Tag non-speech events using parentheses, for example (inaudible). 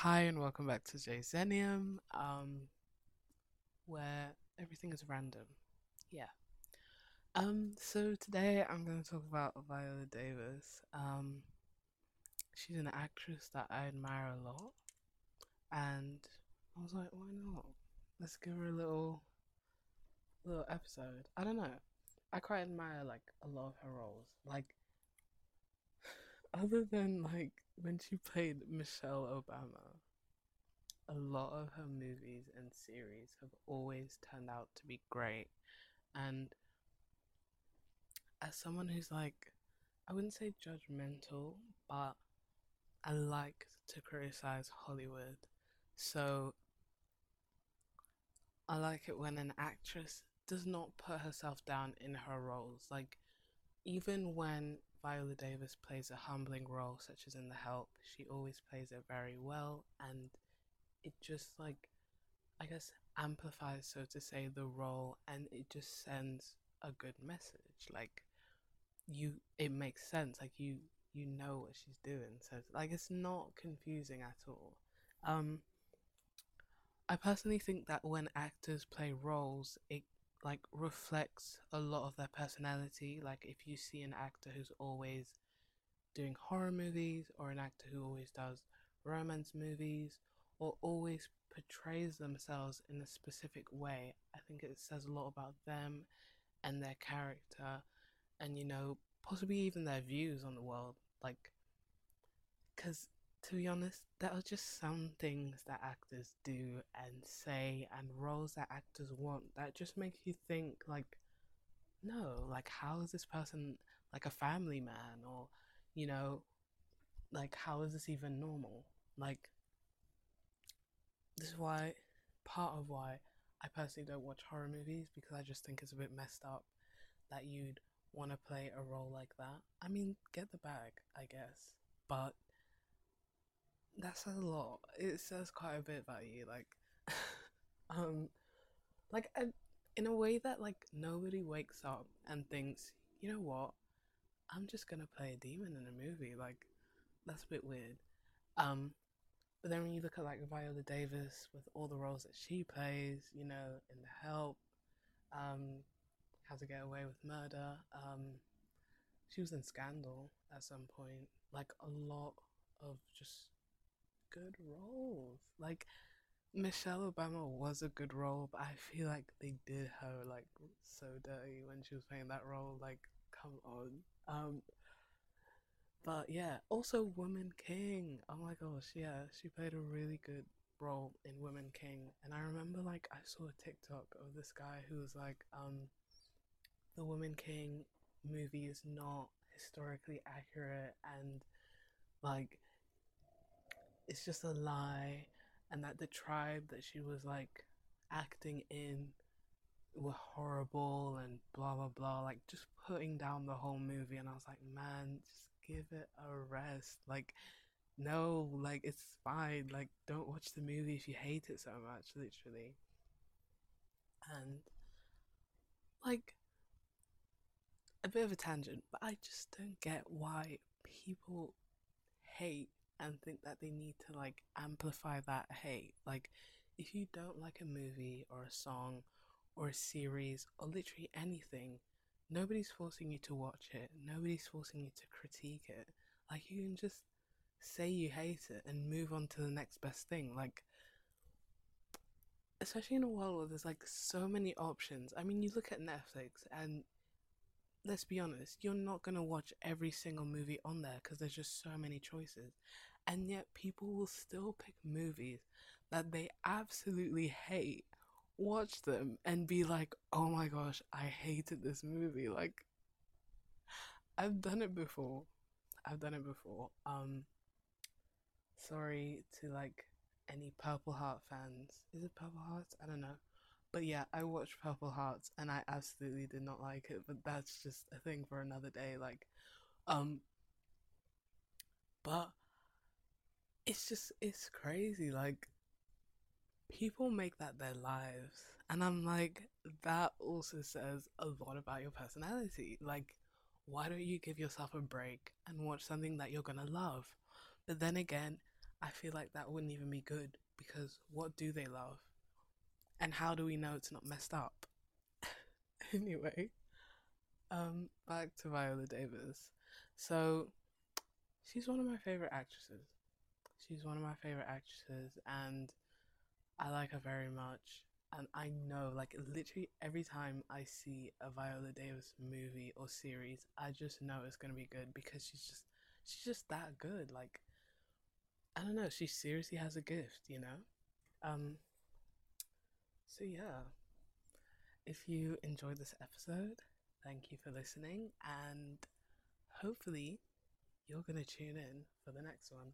Hi and welcome back to Zenium, um, where everything is random. Yeah. Um, so today I'm going to talk about Viola Davis. Um, she's an actress that I admire a lot, and I was like, why not? Let's give her a little, little episode. I don't know. I quite admire like a lot of her roles. Like, other than like when she played Michelle Obama, a lot of her movies and series have always turned out to be great. And as someone who's like, I wouldn't say judgmental, but I like to criticize Hollywood. So I like it when an actress does not put herself down in her roles. Like, even when Viola Davis plays a humbling role, such as in The Help, she always plays it very well, and it just like, I guess, amplifies, so to say, the role, and it just sends a good message. Like, you, it makes sense. Like you, you know what she's doing. So like, it's not confusing at all. Um, I personally think that when actors play roles, it like reflects a lot of their personality. Like if you see an actor who's always doing horror movies or an actor who always does romance movies or always portrays themselves in a specific way, I think it says a lot about them and their character and you know possibly even their views on the world like because to be honest, there are just some things that actors do and say and roles that actors want that just make you think like no, like how is this person like a family man or you know like how is this even normal? Like this is why part of why I personally don't watch horror movies because I just think it's a bit messed up that you'd want to play a role like that. I mean, get the bag, I guess, but that says a lot. It says quite a bit about you, like, (laughs) um, like in a way that like nobody wakes up and thinks, you know what, I'm just gonna play a demon in a movie. Like, that's a bit weird. Um, but then when you look at like Viola Davis with all the roles that she plays, you know, in The Help, um, How to Get Away with Murder, um, she was in Scandal at some point. Like a lot of just good roles. Like Michelle Obama was a good role, but I feel like they did her like so dirty when she was playing that role. Like, come on. Um, but yeah, also Woman King. Oh my gosh, yeah, she played a really good role in Woman King. And I remember like I saw a TikTok of this guy who was like, um, the Woman King movie is not historically accurate and like it's just a lie and that the tribe that she was like acting in were horrible and blah blah blah like just putting down the whole movie and i was like man just give it a rest. Like no like it's fine like don't watch the movie if you hate it so much literally. And like a bit of a tangent but i just don't get why people hate and think that they need to like amplify that hate. Like, if you don't like a movie or a song or a series or literally anything, nobody's forcing you to watch it. Nobody's forcing you to critique it. Like, you can just say you hate it and move on to the next best thing. Like, especially in a world where there's like so many options. I mean, you look at Netflix and let's be honest, you're not going to watch every single movie on there because there's just so many choices. And yet, people will still pick movies that they absolutely hate, watch them, and be like, oh my gosh, I hated this movie. Like, I've done it before. I've done it before. Um, sorry to like any Purple Heart fans. Is it Purple Heart? I don't know. But yeah, I watched Purple Hearts and I absolutely did not like it, but that's just a thing for another day. Like, um, but it's just, it's crazy. Like, people make that their lives. And I'm like, that also says a lot about your personality. Like, why don't you give yourself a break and watch something that you're gonna love? But then again, I feel like that wouldn't even be good because what do they love? And how do we know it's not messed up? (laughs) anyway, um, back to Viola Davis. So, she's one of my favorite actresses. She's one of my favorite actresses, and I like her very much. And I know, like, literally every time I see a Viola Davis movie or series, I just know it's gonna be good because she's just, she's just that good. Like, I don't know, she seriously has a gift, you know? Um, so yeah, if you enjoyed this episode, thank you for listening, and hopefully you're gonna tune in for the next one.